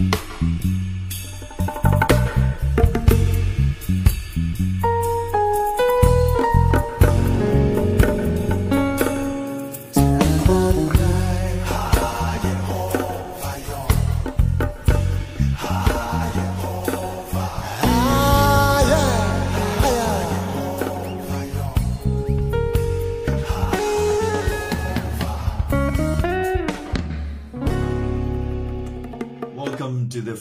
The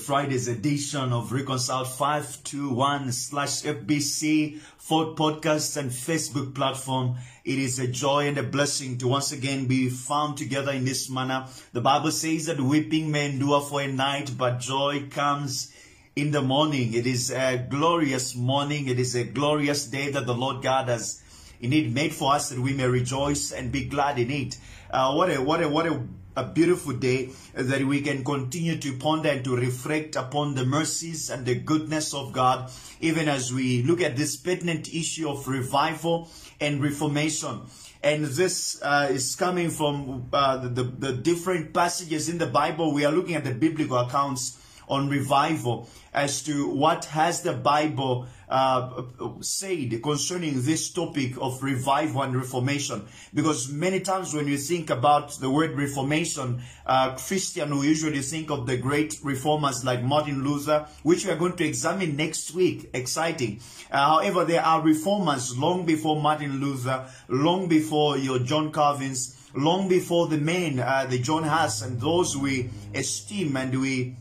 Friday's edition of Reconciled 521 slash FBC, Fort Podcasts and Facebook platform. It is a joy and a blessing to once again be found together in this manner. The Bible says that weeping may endure for a night, but joy comes in the morning. It is a glorious morning. It is a glorious day that the Lord God has indeed made for us that we may rejoice and be glad in it. Uh, what a what a what a a beautiful day that we can continue to ponder and to reflect upon the mercies and the goodness of God, even as we look at this pertinent issue of revival and reformation. And this uh, is coming from uh, the, the different passages in the Bible. We are looking at the biblical accounts on revival as to what has the Bible uh, said concerning this topic of revival and reformation. Because many times when you think about the word reformation, uh, Christian will usually think of the great reformers like Martin Luther, which we are going to examine next week. Exciting. Uh, however, there are reformers long before Martin Luther, long before your John Calvin's, long before the men, uh, the John Huss, and those we esteem and we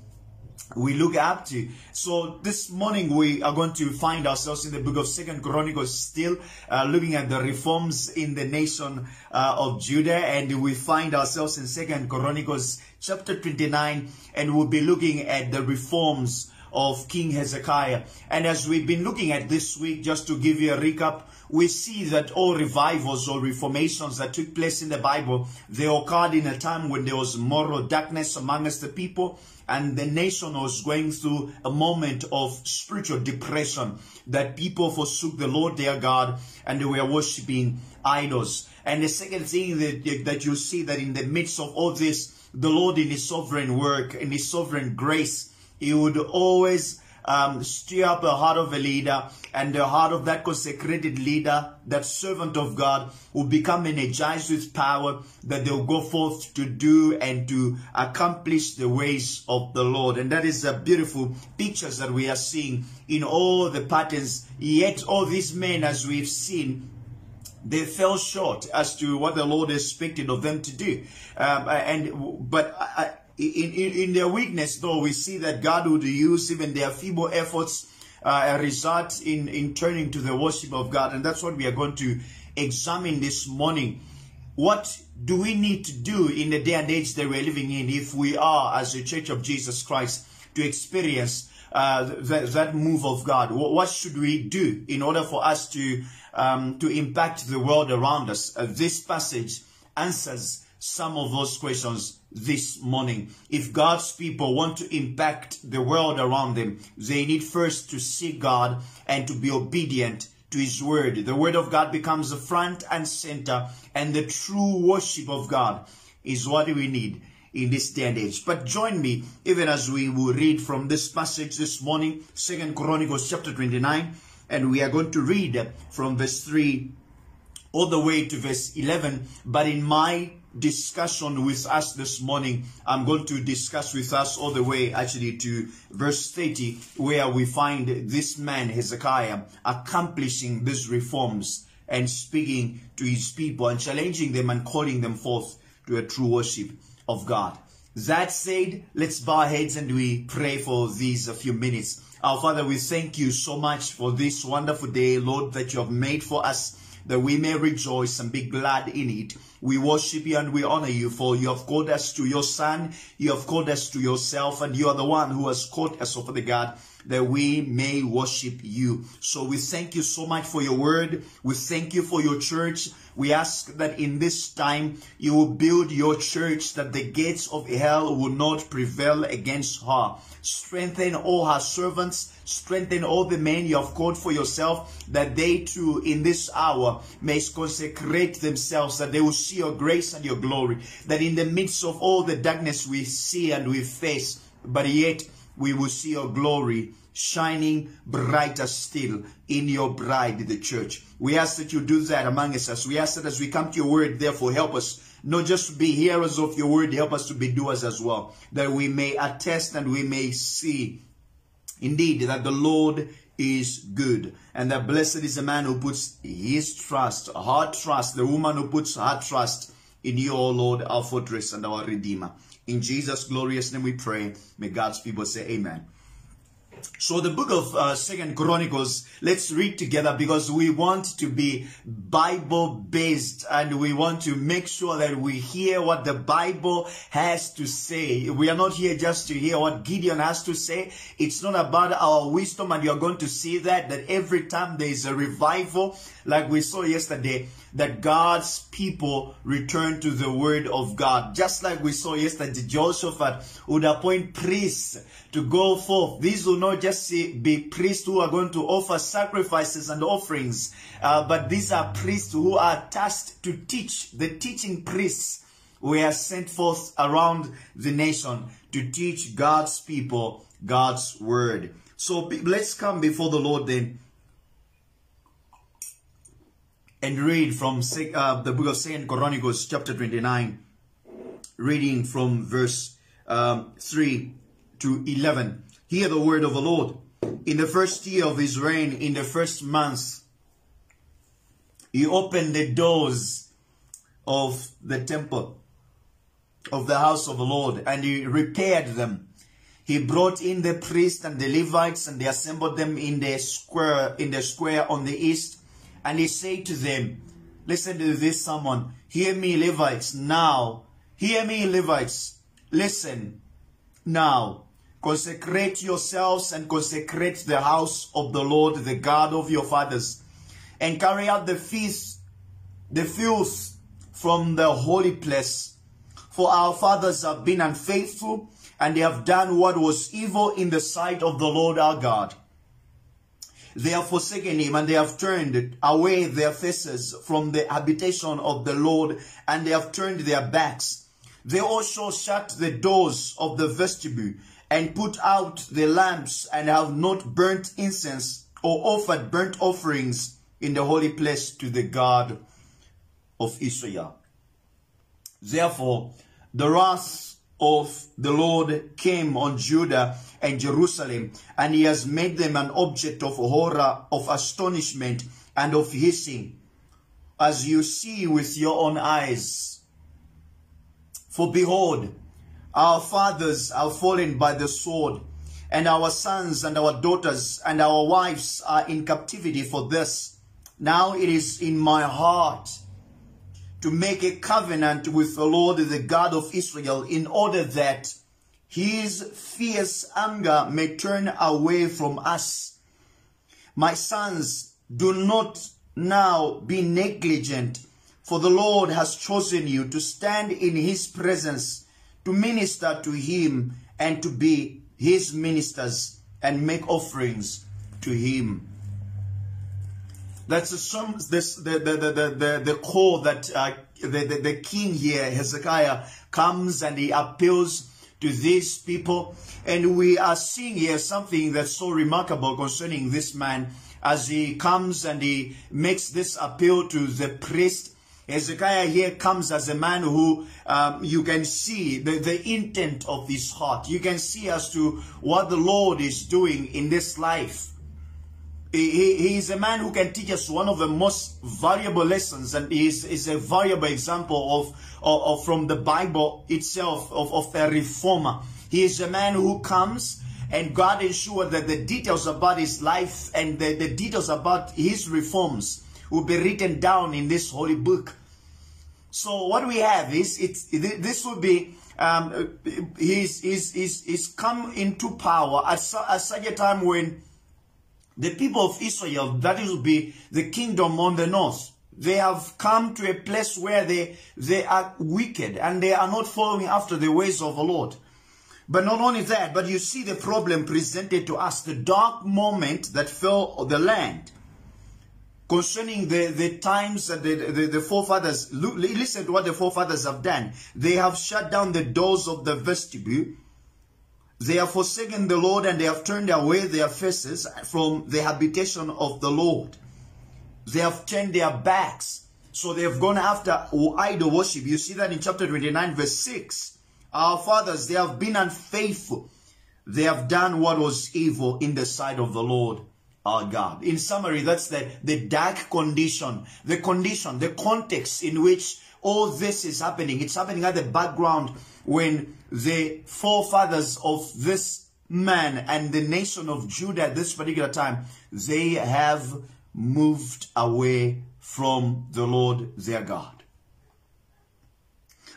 we look up to. So this morning we are going to find ourselves in the book of Second Chronicles, still uh, looking at the reforms in the nation uh, of Judah, and we find ourselves in Second Chronicles chapter 29, and we'll be looking at the reforms of King Hezekiah. And as we've been looking at this week, just to give you a recap, we see that all revivals or reformations that took place in the Bible, they occurred in a time when there was moral darkness amongst the people and the nation was going through a moment of spiritual depression that people forsook the Lord their God and they were worshiping idols. And the second thing that, that you see that in the midst of all this, the Lord in his sovereign work, in his sovereign grace, he would always um, stir up the heart of a leader and the heart of that consecrated leader, that servant of God, will become energized with power that they'll go forth to do and to accomplish the ways of the Lord. And that is the beautiful pictures that we are seeing in all the patterns. Yet all these men, as we've seen, they fell short as to what the Lord expected of them to do. Um, and but I, in, in, in their weakness, though, we see that God would use even their feeble efforts uh, result in, in turning to the worship of God. And that's what we are going to examine this morning. What do we need to do in the day and age that we're living in if we are, as a church of Jesus Christ, to experience uh, that, that move of God? What should we do in order for us to, um, to impact the world around us? Uh, this passage answers some of those questions this morning. If God's people want to impact the world around them, they need first to seek God and to be obedient to His Word. The Word of God becomes the front and center, and the true worship of God is what we need in this day and age. But join me even as we will read from this passage this morning, Second Chronicles chapter 29, and we are going to read from verse 3 all the way to verse 11. But in my discussion with us this morning, I'm going to discuss with us all the way actually to verse 30, where we find this man, Hezekiah, accomplishing these reforms and speaking to his people and challenging them and calling them forth to a true worship of God. That said, let's bow our heads and we pray for these a few minutes. Our Father, we thank you so much for this wonderful day, Lord, that you have made for us that we may rejoice and be glad in it. We worship you and we honor you for you have called us to your son, you have called us to yourself, and you are the one who has called us, over the God, that we may worship you. So we thank you so much for your word. We thank you for your church. We ask that in this time you will build your church that the gates of hell will not prevail against her. Strengthen all her servants. Strengthen all the men you have called for yourself that they too in this hour may consecrate themselves, that they will see your grace and your glory. That in the midst of all the darkness we see and we face, but yet we will see your glory shining brighter still in your bride, the church. We ask that you do that among us. We ask that as we come to your word, therefore, help us not just to be hearers of your word, help us to be doers as well, that we may attest and we may see indeed that the Lord is good and that blessed is the man who puts his trust, her trust, the woman who puts her trust in you, O Lord, our fortress and our redeemer. In Jesus' glorious name we pray. May God's people say amen. So the book of uh, Second Chronicles, let's read together because we want to be Bible based and we want to make sure that we hear what the Bible has to say. We are not here just to hear what Gideon has to say. It's not about our wisdom and you're going to see that, that every time there is a revival, like we saw yesterday, that God's people return to the word of God. Just like we saw yesterday, Jehoshaphat would appoint priests to go forth. These will not just be priests who are going to offer sacrifices and offerings, uh, but these are priests who are tasked to teach. The teaching priests were sent forth around the nation to teach God's people God's word. So let's come before the Lord then and read from uh, the book of Second Chronicles chapter 29, reading from verse um, 3 to 11. Hear the word of the Lord. In the first year of his reign, in the first month, he opened the doors of the temple, of the house of the Lord, and he repaired them. He brought in the priests and the Levites, and they assembled them in the square, in the square on the east and he said to them, listen to this someone, hear me Levites now, hear me Levites, listen now, consecrate yourselves and consecrate the house of the Lord, the God of your fathers, and carry out the feast, the filth from the holy place. For our fathers have been unfaithful, and they have done what was evil in the sight of the Lord our God. They have forsaken him and they have turned away their faces from the habitation of the Lord and they have turned their backs. They also shut the doors of the vestibule and put out the lamps and have not burnt incense or offered burnt offerings in the holy place to the God of Israel. Therefore, the wrath of the Lord came on Judah and Jerusalem, and he has made them an object of horror, of astonishment, and of hissing, as you see with your own eyes. For behold, our fathers are fallen by the sword, and our sons and our daughters and our wives are in captivity for this. Now it is in my heart to make a covenant with the Lord, the God of Israel, in order that his fierce anger may turn away from us. My sons, do not now be negligent, for the Lord has chosen you to stand in his presence, to minister to him, and to be his ministers, and make offerings to him. That's the, this, the, the, the, the, the call that uh, the, the, the king here, Hezekiah, comes and he appeals to these people. And we are seeing here something that's so remarkable concerning this man as he comes and he makes this appeal to the priest. Hezekiah here comes as a man who um, you can see the, the intent of his heart. You can see as to what the Lord is doing in this life. He, he is a man who can teach us one of the most valuable lessons and is, is a valuable example of or, or from the Bible itself of, of a reformer. He is a man who comes and God ensured that the details about his life and the, the details about his reforms will be written down in this holy book. So what we have is it's this will be um, he's, he's, he's, he's come into power at, at such a time when the people of Israel, that will be the kingdom on the north, they have come to a place where they, they are wicked and they are not following after the ways of the Lord. But not only that, but you see the problem presented to us, the dark moment that fell on the land concerning the, the times that the, the, the forefathers, listen to what the forefathers have done. They have shut down the doors of the vestibule They have forsaken the Lord and they have turned away their faces from the habitation of the Lord. They have turned their backs. So they have gone after idol worship. You see that in chapter 29 verse 6. Our fathers, they have been unfaithful. They have done what was evil in the sight of the Lord our God. In summary, that's the, the dark condition, the condition, the context in which all this is happening. It's happening at the background when the forefathers of this man and the nation of Judah at this particular time, they have moved away from the Lord their God.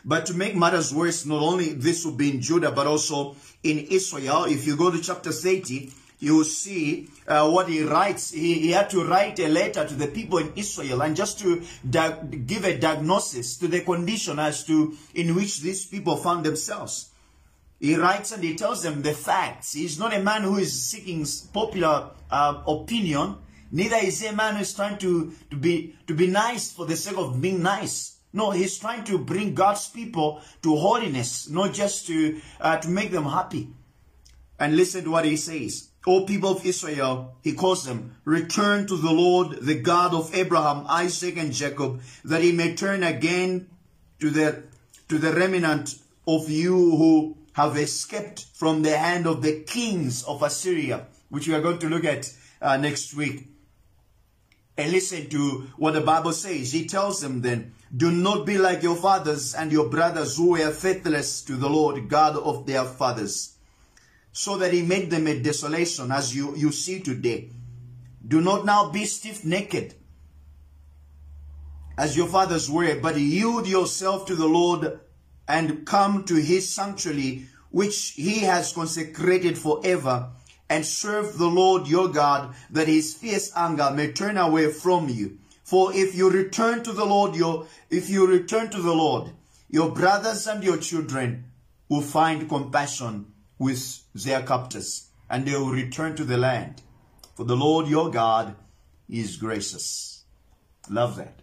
But to make matters worse, not only this will be in Judah, but also in Israel. If you go to chapter 30, you see uh, what he writes. He, he, had to write a letter to the people in Israel and just to give a diagnosis to the condition as to in which these people found themselves. He writes and he tells them the facts. He's not a man who is seeking popular uh, opinion. Neither is he a man who is trying to, to, be, to be nice for the sake of being nice. No, he's trying to bring God's people to holiness, not just to, uh, to make them happy. And listen to what he says. O people of Israel, he calls them, return to the Lord, the God of Abraham, Isaac, and Jacob, that he may turn again to the, to the remnant of you who have escaped from the hand of the kings of Assyria, which we are going to look at uh, next week. And listen to what the Bible says. He tells them then, do not be like your fathers and your brothers who were faithless to the Lord God of their fathers so that he made them a desolation as you, you see today. Do not now be stiff-necked as your fathers were, but yield yourself to the Lord and come to his sanctuary, which he has consecrated forever, and serve the Lord your God, that his fierce anger may turn away from you. For if you return to the Lord, your, if you return to the Lord, your brothers and your children will find compassion with their captors, and they will return to the land. For the Lord your God is gracious. Love that.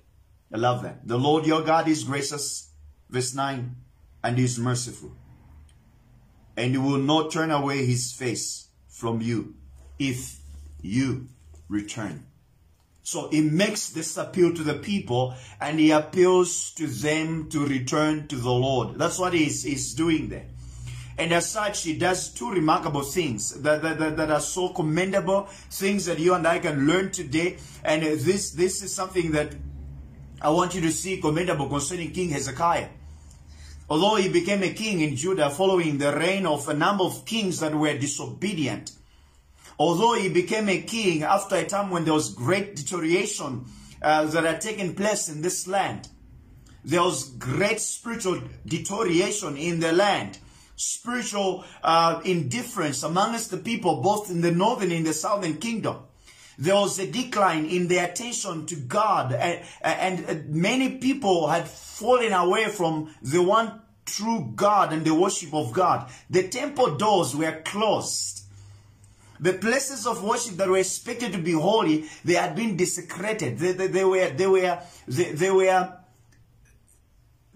I love that. The Lord your God is gracious, verse 9, and is merciful. And he will not turn away his face from you if you return. So he makes this appeal to the people and he appeals to them to return to the Lord. That's what he's, he's doing there. And as such, he does two remarkable things that, that, that, are so commendable, things that you and I can learn today. And this, this is something that I want you to see commendable concerning King Hezekiah. Although he became a king in Judah following the reign of a number of kings that were disobedient, although he became a king after a time when there was great deterioration uh, that had taken place in this land, there was great spiritual deterioration in the land spiritual uh, indifference amongst the people, both in the northern and the southern kingdom. There was a decline in their attention to God, and, and many people had fallen away from the one true God and the worship of God. The temple doors were closed. The places of worship that were expected to be holy, they had been desecrated. They, they, they were, they were, they, they were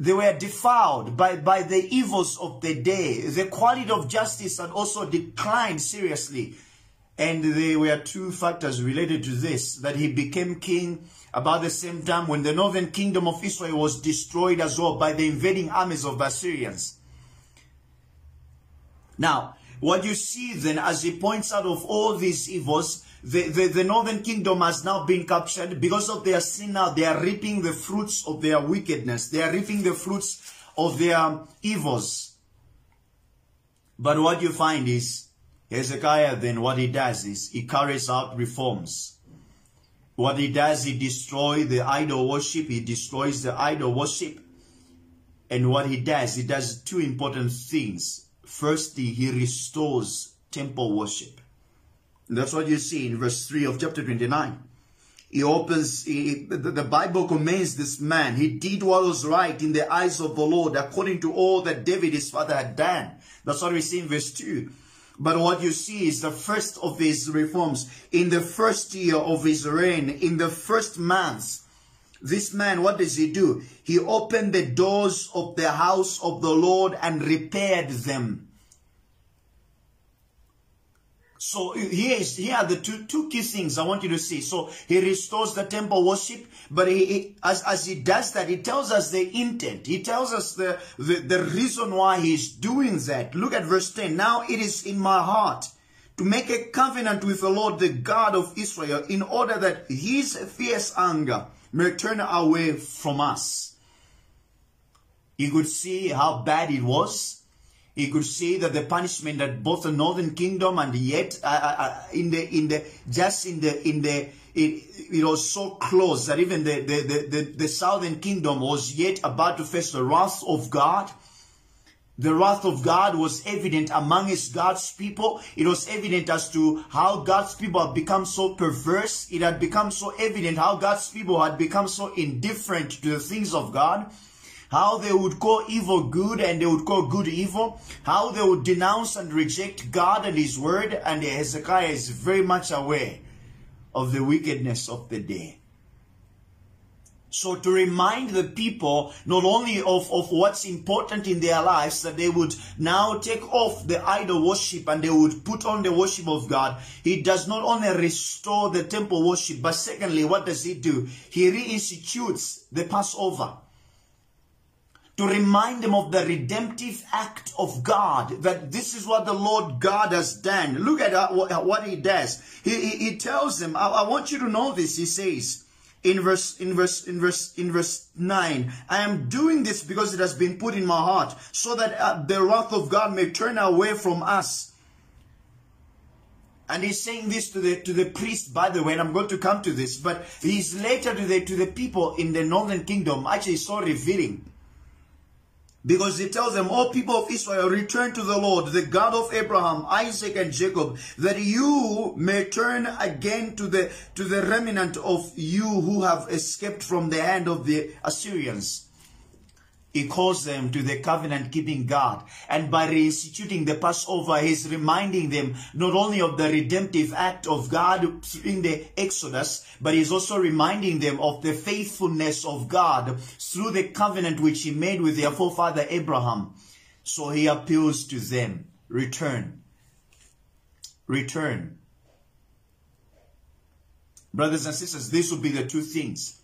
they were defiled by, by the evils of the day. The quality of justice had also declined seriously. And there were two factors related to this, that he became king about the same time when the northern kingdom of Israel was destroyed as well by the invading armies of Assyrians. Now, what you see then as he points out of all these evils, the, the, the, northern kingdom has now been captured. Because of their sin now they are reaping the fruits of their wickedness. They are reaping the fruits of their um, evils. But what you find is hezekiah then what he does is he carries out reforms. What he does he destroys the idol worship. He destroys the idol worship. And what he does he does two important things. Firstly he restores temple worship that's what you see in verse 3 of chapter 29. He opens, he, the, Bible commends this man. He did what was right in the eyes of the Lord according to all that David his father had done. That's what we see in verse 2. But what you see is the first of his reforms. In the first year of his reign, in the first month, this man, what does he do? He opened the doors of the house of the Lord and repaired them. So here is here are the two two key things I want you to see. So he restores the temple worship, but he, he as as he does that, he tells us the intent. He tells us the, the the reason why he's doing that. Look at verse ten. Now it is in my heart to make a covenant with the Lord, the God of Israel, in order that his fierce anger may turn away from us. He could see how bad it was he could see that the punishment that both the northern kingdom and yet uh, uh, uh, in the in the just in the in the it, it was so close that even the, the, the, the, the southern kingdom was yet about to face the wrath of God. The wrath of God was evident among his God's people. It was evident as to how God's people had become so perverse. It had become so evident how God's people had become so indifferent to the things of God how they would call evil good and they would call good evil, how they would denounce and reject God and His word, and Hezekiah is very much aware of the wickedness of the day. So to remind the people not only of, of what's important in their lives, that they would now take off the idol worship and they would put on the worship of God. He does not only restore the temple worship, but secondly, what does he do? He reinstitutes the Passover to remind them of the redemptive act of God, that this is what the Lord God has done. Look at uh, what he does. He, he, he tells them, I, I want you to know this, he says, in verse in verse in verse in verse 9 i am doing this because it has been put in my heart so that uh, the wrath of god may turn away from us and he's saying this to the to the priest by the way and i'm going to come to this but he's later to the to the people in the northern kingdom actually so revealing because he tells them, all people of Israel, return to the Lord, the God of Abraham, Isaac, and Jacob, that you may turn again to the, to the remnant of you who have escaped from the hand of the Assyrians. He calls them to the covenant keeping God. And by reinstituting the Passover, he's reminding them not only of the redemptive act of God in the Exodus, but he's also reminding them of the faithfulness of God through the covenant which he made with their forefather Abraham. So he appeals to them, return. Return. Brothers and sisters, this will be the two things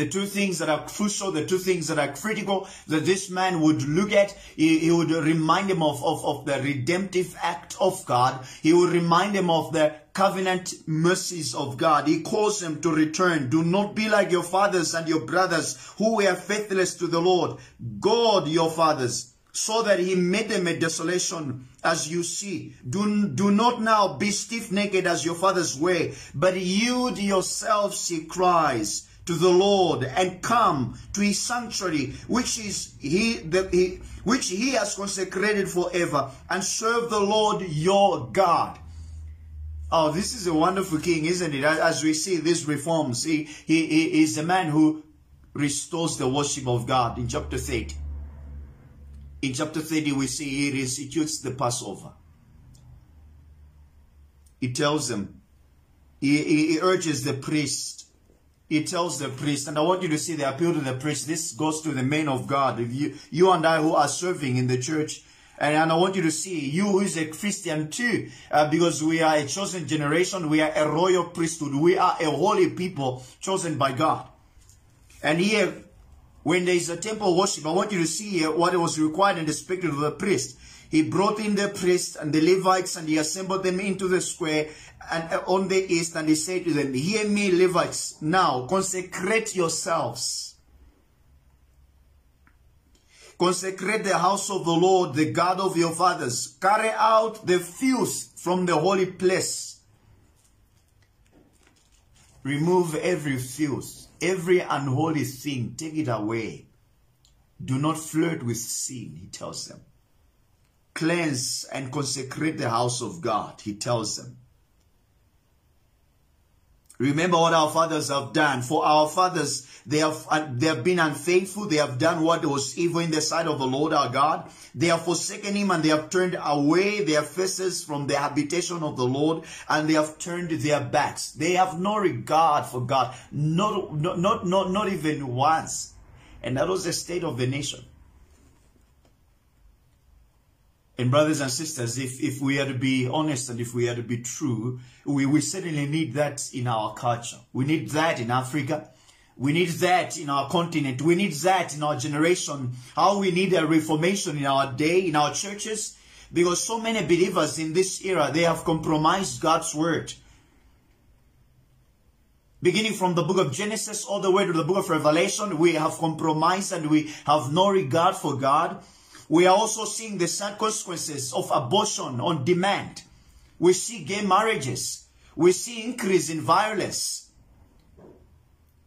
the two things that are crucial, the two things that are critical that this man would look at. He, he would remind him of, of, of the redemptive act of God. He would remind him of the covenant mercies of God. He calls them to return. Do not be like your fathers and your brothers who were faithless to the Lord, God your fathers, so that he made them a desolation as you see. Do, do not now be stiff-necked as your fathers were, but yield yourselves, he cries to the Lord and come to his sanctuary, which is he, the, he, which he has consecrated forever, and serve the Lord your God. Oh, this is a wonderful king, isn't it? As we see these reforms, he, he, he is a man who restores the worship of God in chapter 30. In chapter 30, we see he institutes the Passover. He tells them, he, he urges the priest he tells the priest, and I want you to see the appeal to the priest. This goes to the men of God. You, you and I who are serving in the church. And, and I want you to see, you who is a Christian too, uh, because we are a chosen generation. We are a royal priesthood. We are a holy people chosen by God. And here, when there is a temple worship, I want you to see here what was required and expected of the priest. He brought in the priests and the Levites and he assembled them into the square and uh, on the east and he said to them, Hear me, Levites, now consecrate yourselves. Consecrate the house of the Lord, the God of your fathers. Carry out the filth from the holy place. Remove every filth, every unholy thing, take it away. Do not flirt with sin, he tells them cleanse and consecrate the house of God, he tells them. Remember what our fathers have done. For our fathers, they have, uh, they have been unfaithful. They have done what was evil in the sight of the Lord our God. They have forsaken him and they have turned away their faces from the habitation of the Lord and they have turned their backs. They have no regard for God. Not, not, not, not, not even once. And that was the state of the nation. And brothers and sisters, if, if we are to be honest and if we are to be true, we, we certainly need that in our culture. We need that in Africa. We need that in our continent. We need that in our generation. How we need a reformation in our day, in our churches. Because so many believers in this era, they have compromised God's word. Beginning from the book of Genesis all the way to the book of Revelation, we have compromised and we have no regard for God. We are also seeing the sad consequences of abortion on demand. We see gay marriages. We see increase in violence.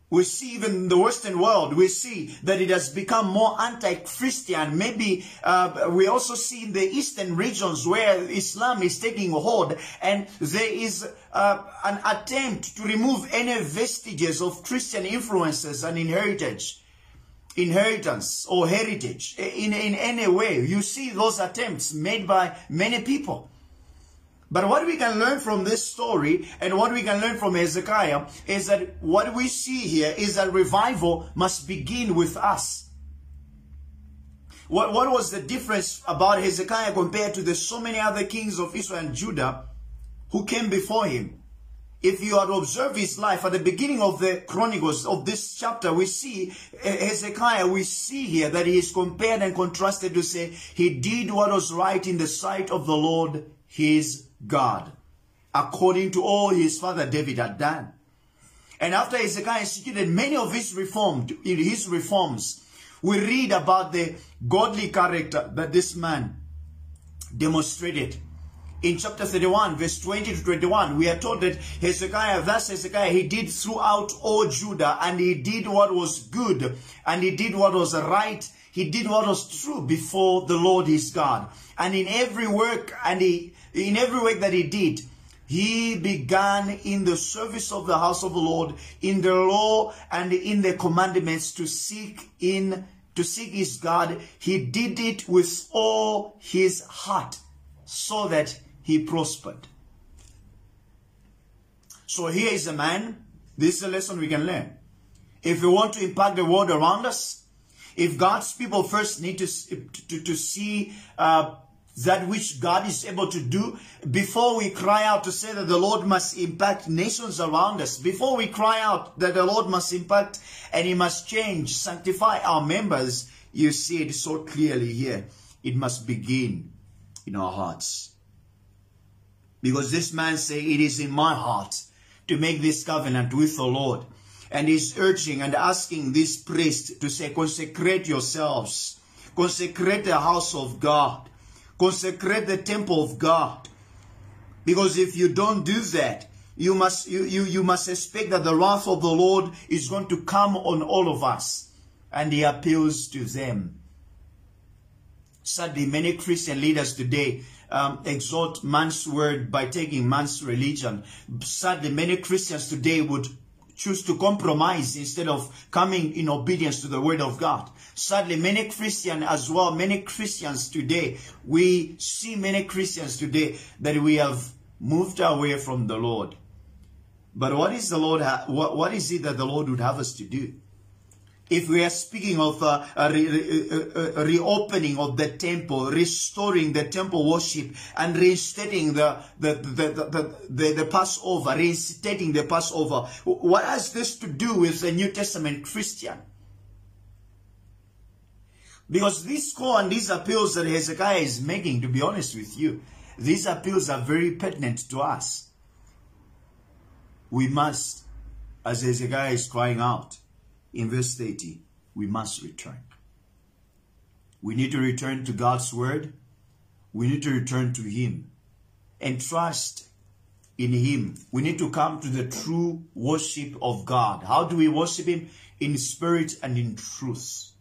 We see even in the Western world, we see that it has become more anti-Christian. Maybe uh, we also see in the Eastern regions where Islam is taking hold and there is uh, an attempt to remove any vestiges of Christian influences and inheritance inheritance or heritage eh, in, in any way. You see those attempts made by many people. But what we can learn from this story and what we can learn from Hezekiah is that what we see here is that revival must begin with us. What, what was the difference about Hezekiah compared to the so many other kings of Israel and Judah who came before him? If you are to observe his life at the beginning of the Chronicles of this chapter, we see Hezekiah, we see here that he is compared and contrasted to say he did what was right in the sight of the Lord his God, according to all his father David had done. And after Hezekiah instituted many of his reformed, his reforms, we read about the godly character that this man demonstrated. In chapter 31, verse 20 to 21, we are told that Hezekiah, thus Hezekiah, he did throughout all Judah, and he did what was good, and he did what was right, he did what was true before the Lord his God. And in every work, and he in every work that he did, he began in the service of the house of the Lord, in the law and in the commandments to seek in to seek his God. He did it with all his heart so that he prospered. So here is a man. This is a lesson we can learn. If we want to impact the world around us, if God's people first need to, to, to see uh, that which God is able to do before we cry out to say that the Lord must impact nations around us, before we cry out that the Lord must impact and He must change, sanctify our members, you see it so clearly here. It must begin in our hearts. Because this man say, it is in my heart to make this covenant with the Lord. And he's urging and asking this priest to say, consecrate yourselves. Consecrate the house of God Consecrate the temple of God. Because if you don't do that, you must, you, you, you must expect that the wrath of the Lord is going to come on all of us. And he appeals to them. Sadly, many Christian leaders today um, exalt man's word by taking man's religion. Sadly, many Christians today would choose to compromise instead of coming in obedience to the word of God. Sadly, many Christians as well, many Christians today, we see many Christians today that we have moved away from the Lord. But what is the Lord, what, what is it that the Lord would have us to do? If we are speaking of uh, a, re, a, uh, uh, uh, a, reopening of the temple, restoring the temple worship, and reinstating the the, the, the, the, the Passover, reinstating the Passover, what has this to do with the New Testament Christian? Because this call and these appeals that Hezekiah is making, to be honest with you, these appeals are very pertinent to us. We must, as Hezekiah is crying out in verse 30, we must return. We need to return to God's word. We need to return to Him and trust in Him. We need to come to the true worship of God. How do we worship Him? In spirit and in truth.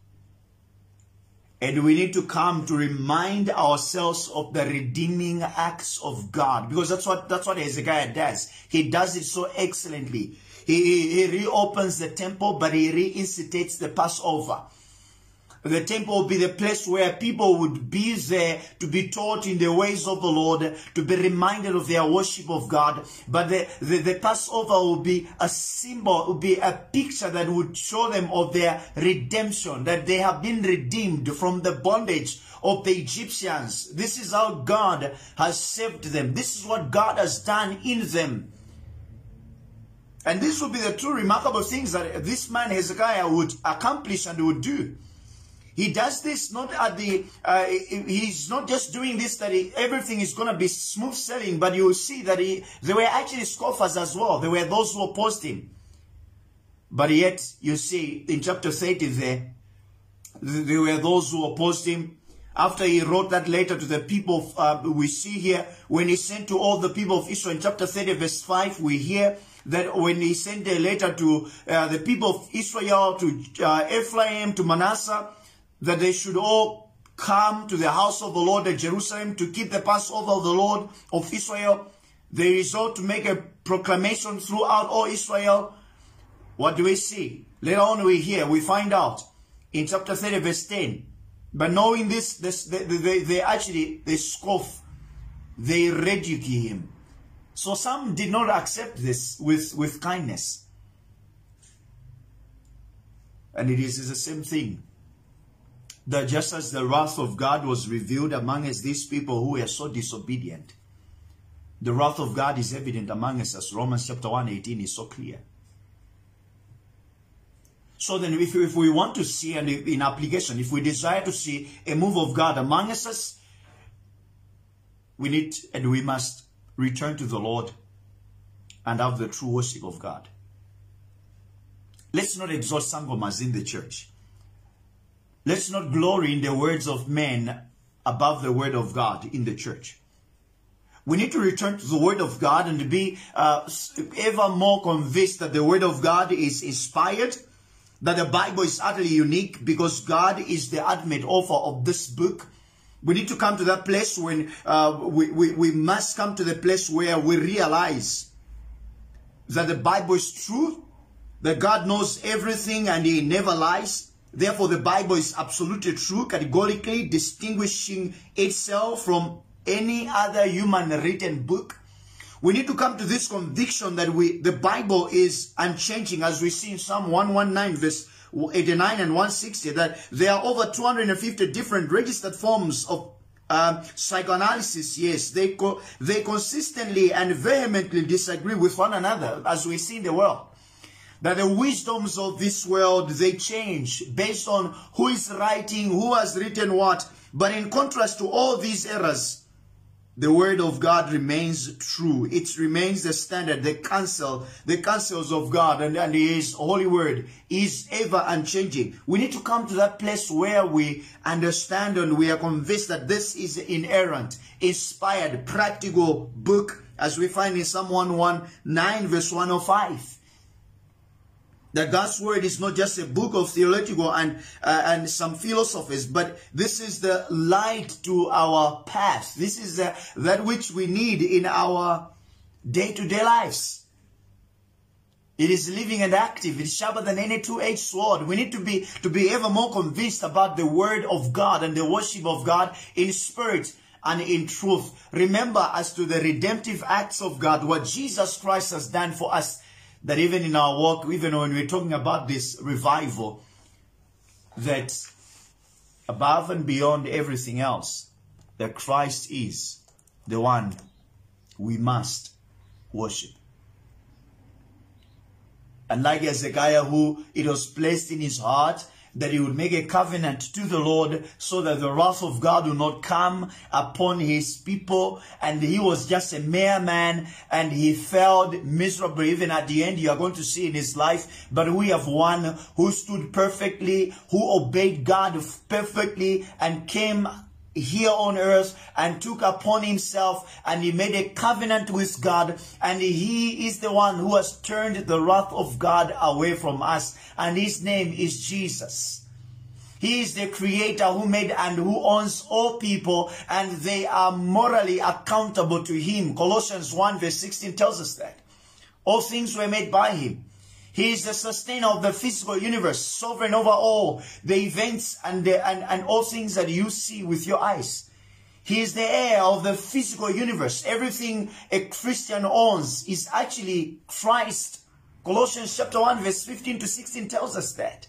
And we need to come to remind ourselves of the redeeming acts of God. Because that's what, that's what Hezekiah does. He does it so excellently. He, he, reopens the temple, but he reinstates the Passover. The temple will be the place where people would be there to be taught in the ways of the Lord, to be reminded of their worship of God. But the, the, the Passover will be a symbol, will be a picture that would show them of their redemption, that they have been redeemed from the bondage of the Egyptians. This is how God has saved them. This is what God has done in them. And this would be the two remarkable things that this man Hezekiah would accomplish and would do. He does this not at the, uh, he's not just doing this that he, everything is going to be smooth sailing, but you will see that he, there were actually scoffers as well. There were those who opposed him. But yet, you see, in chapter 30 there, there were those who opposed him. After he wrote that letter to the people, uh, we see here, when he sent to all the people of Israel in chapter 30 verse 5, we hear that when he sent a letter to uh, the people of Israel, to uh, Ephraim, to Manasseh, that they should all come to the house of the Lord at Jerusalem to keep the Passover of the Lord of Israel. They resort to make a proclamation throughout all Israel. What do we see? Later on we hear, we find out in chapter 30 verse 10. But knowing this, this they, they, they actually, they scoff, they ridicule him. So some did not accept this with, with kindness. And it is the same thing that just as the wrath of God was revealed among us, these people who were so disobedient, the wrath of God is evident among us as Romans chapter 1, 18 is so clear. So then if, if we want to see, and in application, if we desire to see a move of God among us, we need and we must return to the Lord and have the true worship of God. Let's not exalt sangomas in the church. Let's not glory in the words of men above the word of God in the church. We need to return to the word of God and be uh, ever more convinced that the word of God is inspired, that the Bible is utterly unique because God is the ultimate author of this book. We need to come to that place when uh, we, we, we must come to the place where we realize that the Bible is true, that God knows everything and he never lies, Therefore, the Bible is absolutely true, categorically distinguishing itself from any other human written book. We need to come to this conviction that we the Bible is unchanging as we see in Psalm 119 verse 89 and 160 that there are over 250 different registered forms of um, psychoanalysis, yes, they co they consistently and vehemently disagree with one another, as we see in the world that the wisdoms of this world, they change based on who is writing, who has written what. But in contrast to all these errors, the word of God remains true. It remains the standard, the counsel, the counsels of God and, and his holy word is ever unchanging. We need to come to that place where we understand and we are convinced that this is an inerrant, inspired, practical book as we find in Psalm 119 verse 105 that God's word is not just a book of theological and uh, and some philosophies, but this is the light to our path. This is uh, that which we need in our day-to-day -day lives. It is living and active. It's sharper than any two-edged sword. We need to be to be ever more convinced about the word of God and the worship of God in spirit and in truth. Remember as to the redemptive acts of God, what Jesus Christ has done for us that even in our walk, even when we're talking about this revival, that above and beyond everything else, that Christ is the one we must worship. And like Hezekiah, who it was placed in his heart that he would make a covenant to the Lord so that the wrath of God would not come upon his people. And he was just a mere man and he failed miserably. Even at the end, you are going to see in his life. But we have one who stood perfectly, who obeyed God perfectly and came here on earth and took upon himself and he made a covenant with God and he is the one who has turned the wrath of God away from us and his name is Jesus. He is the creator who made and who owns all people and they are morally accountable to him. Colossians 1 verse 16 tells us that. All things were made by him. He is the sustainer of the physical universe, sovereign over all the events and, the, and, and all things that you see with your eyes. He is the heir of the physical universe. Everything a Christian owns is actually Christ. Colossians chapter 1 verse 15 to 16 tells us that.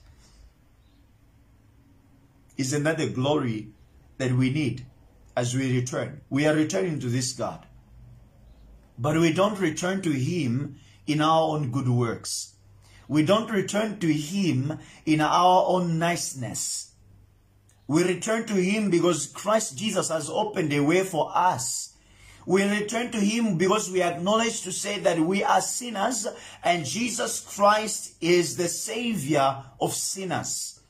Isn't that the glory that we need as we return? We are returning to this God. But we don't return to Him in our own good works. We don't return to Him in our own niceness. We return to Him because Christ Jesus has opened a way for us. We return to Him because we acknowledge to say that we are sinners and Jesus Christ is the Savior of sinners.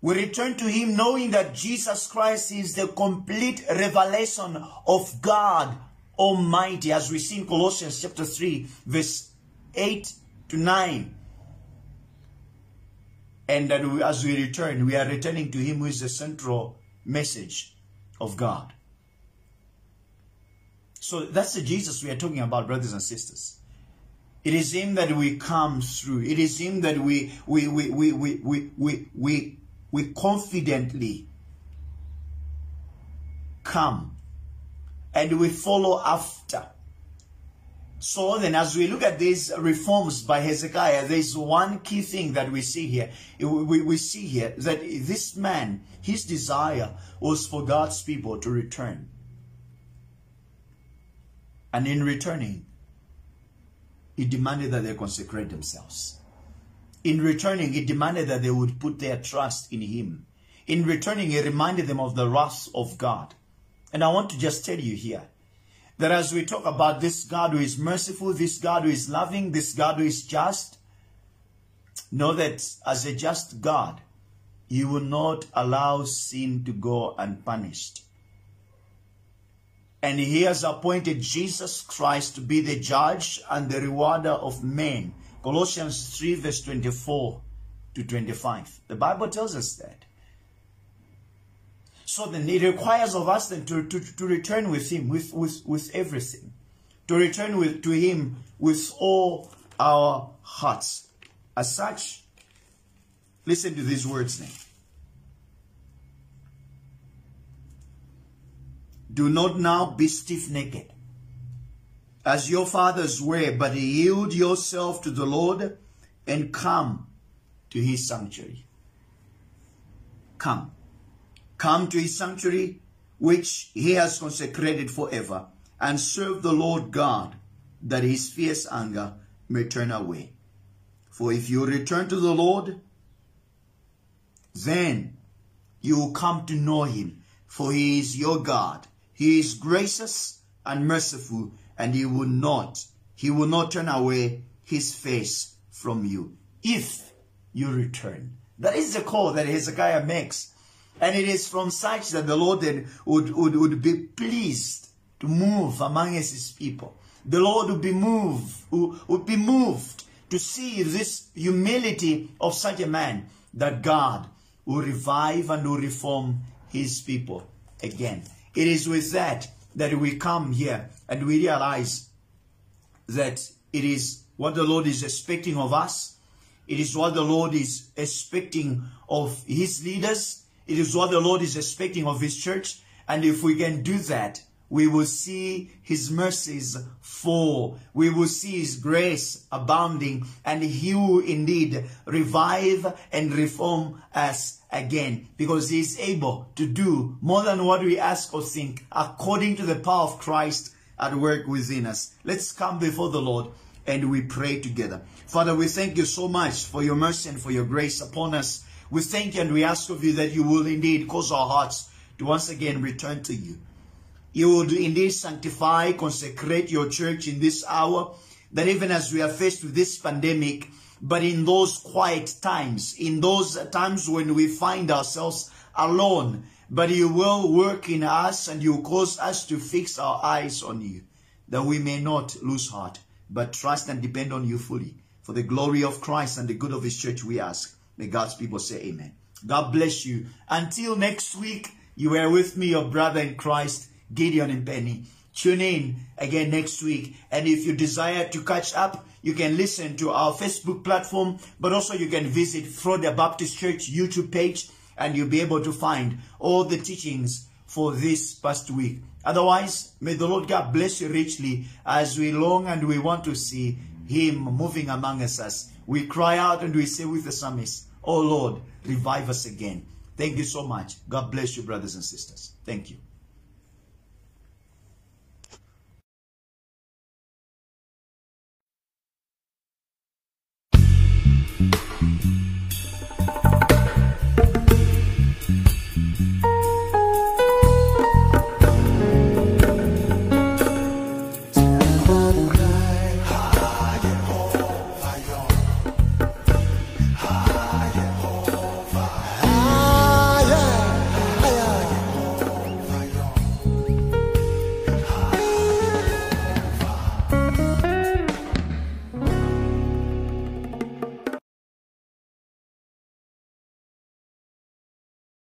We return to Him knowing that Jesus Christ is the complete revelation of God Almighty as we see in Colossians chapter 3 verse 8 to 9. And that we, as we return, we are returning to Him who is the central message of God. So that's the Jesus we are talking about, brothers and sisters. It is Him that we come through. It is Him that we we we we we we we, we, we confidently come and we follow after. So then, as we look at these reforms by Hezekiah, there's one key thing that we see here. We, we see here that this man, his desire was for God's people to return. And in returning, he demanded that they consecrate themselves. In returning, he demanded that they would put their trust in him. In returning, he reminded them of the wrath of God. And I want to just tell you here that as we talk about this God who is merciful, this God who is loving, this God who is just, know that as a just God, you will not allow sin to go unpunished. And he has appointed Jesus Christ to be the judge and the rewarder of men. Colossians 3 verse 24 to 25. The Bible tells us that. So then it requires of us then to, to, to return with him, with, with, with everything. To return with, to him with all our hearts. As such, listen to these words then. Do not now be stiff-necked, as your fathers were, but yield yourself to the Lord and come to his sanctuary. Come. Come to his sanctuary, which he has consecrated forever, and serve the Lord God, that his fierce anger may turn away. For if you return to the Lord, then you will come to know him, for he is your God. He is gracious and merciful, and he will not, he will not turn away his face from you, if you return. That is the call that Hezekiah makes and it is from such that the Lord then would, would, would be pleased to move among his people. The Lord would be moved, would be moved to see this humility of such a man that God will revive and will reform his people again. It is with that that we come here and we realize that it is what the Lord is expecting of us. It is what the Lord is expecting of his leaders. It is what the Lord is expecting of His church. And if we can do that, we will see His mercies fall. We will see His grace abounding and He will indeed revive and reform us again because He is able to do more than what we ask or think according to the power of Christ at work within us. Let's come before the Lord and we pray together. Father, we thank you so much for your mercy and for your grace upon us. We thank you and we ask of you that you will indeed cause our hearts to once again return to you. You will indeed sanctify, consecrate your church in this hour, that even as we are faced with this pandemic, but in those quiet times, in those times when we find ourselves alone, but you will work in us and you cause us to fix our eyes on you, that we may not lose heart, but trust and depend on you fully. For the glory of Christ and the good of his church, we ask. May God's people say amen. God bless you. Until next week, you are with me, your brother in Christ, Gideon and Penny. Tune in again next week. And if you desire to catch up, you can listen to our Facebook platform, but also you can visit Frode Baptist Church YouTube page and you'll be able to find all the teachings for this past week. Otherwise, may the Lord God bless you richly as we long and we want to see Him moving among us. We cry out and we say with the psalmist, Oh Lord, revive us again. Thank you so much. God bless you, brothers and sisters. Thank you.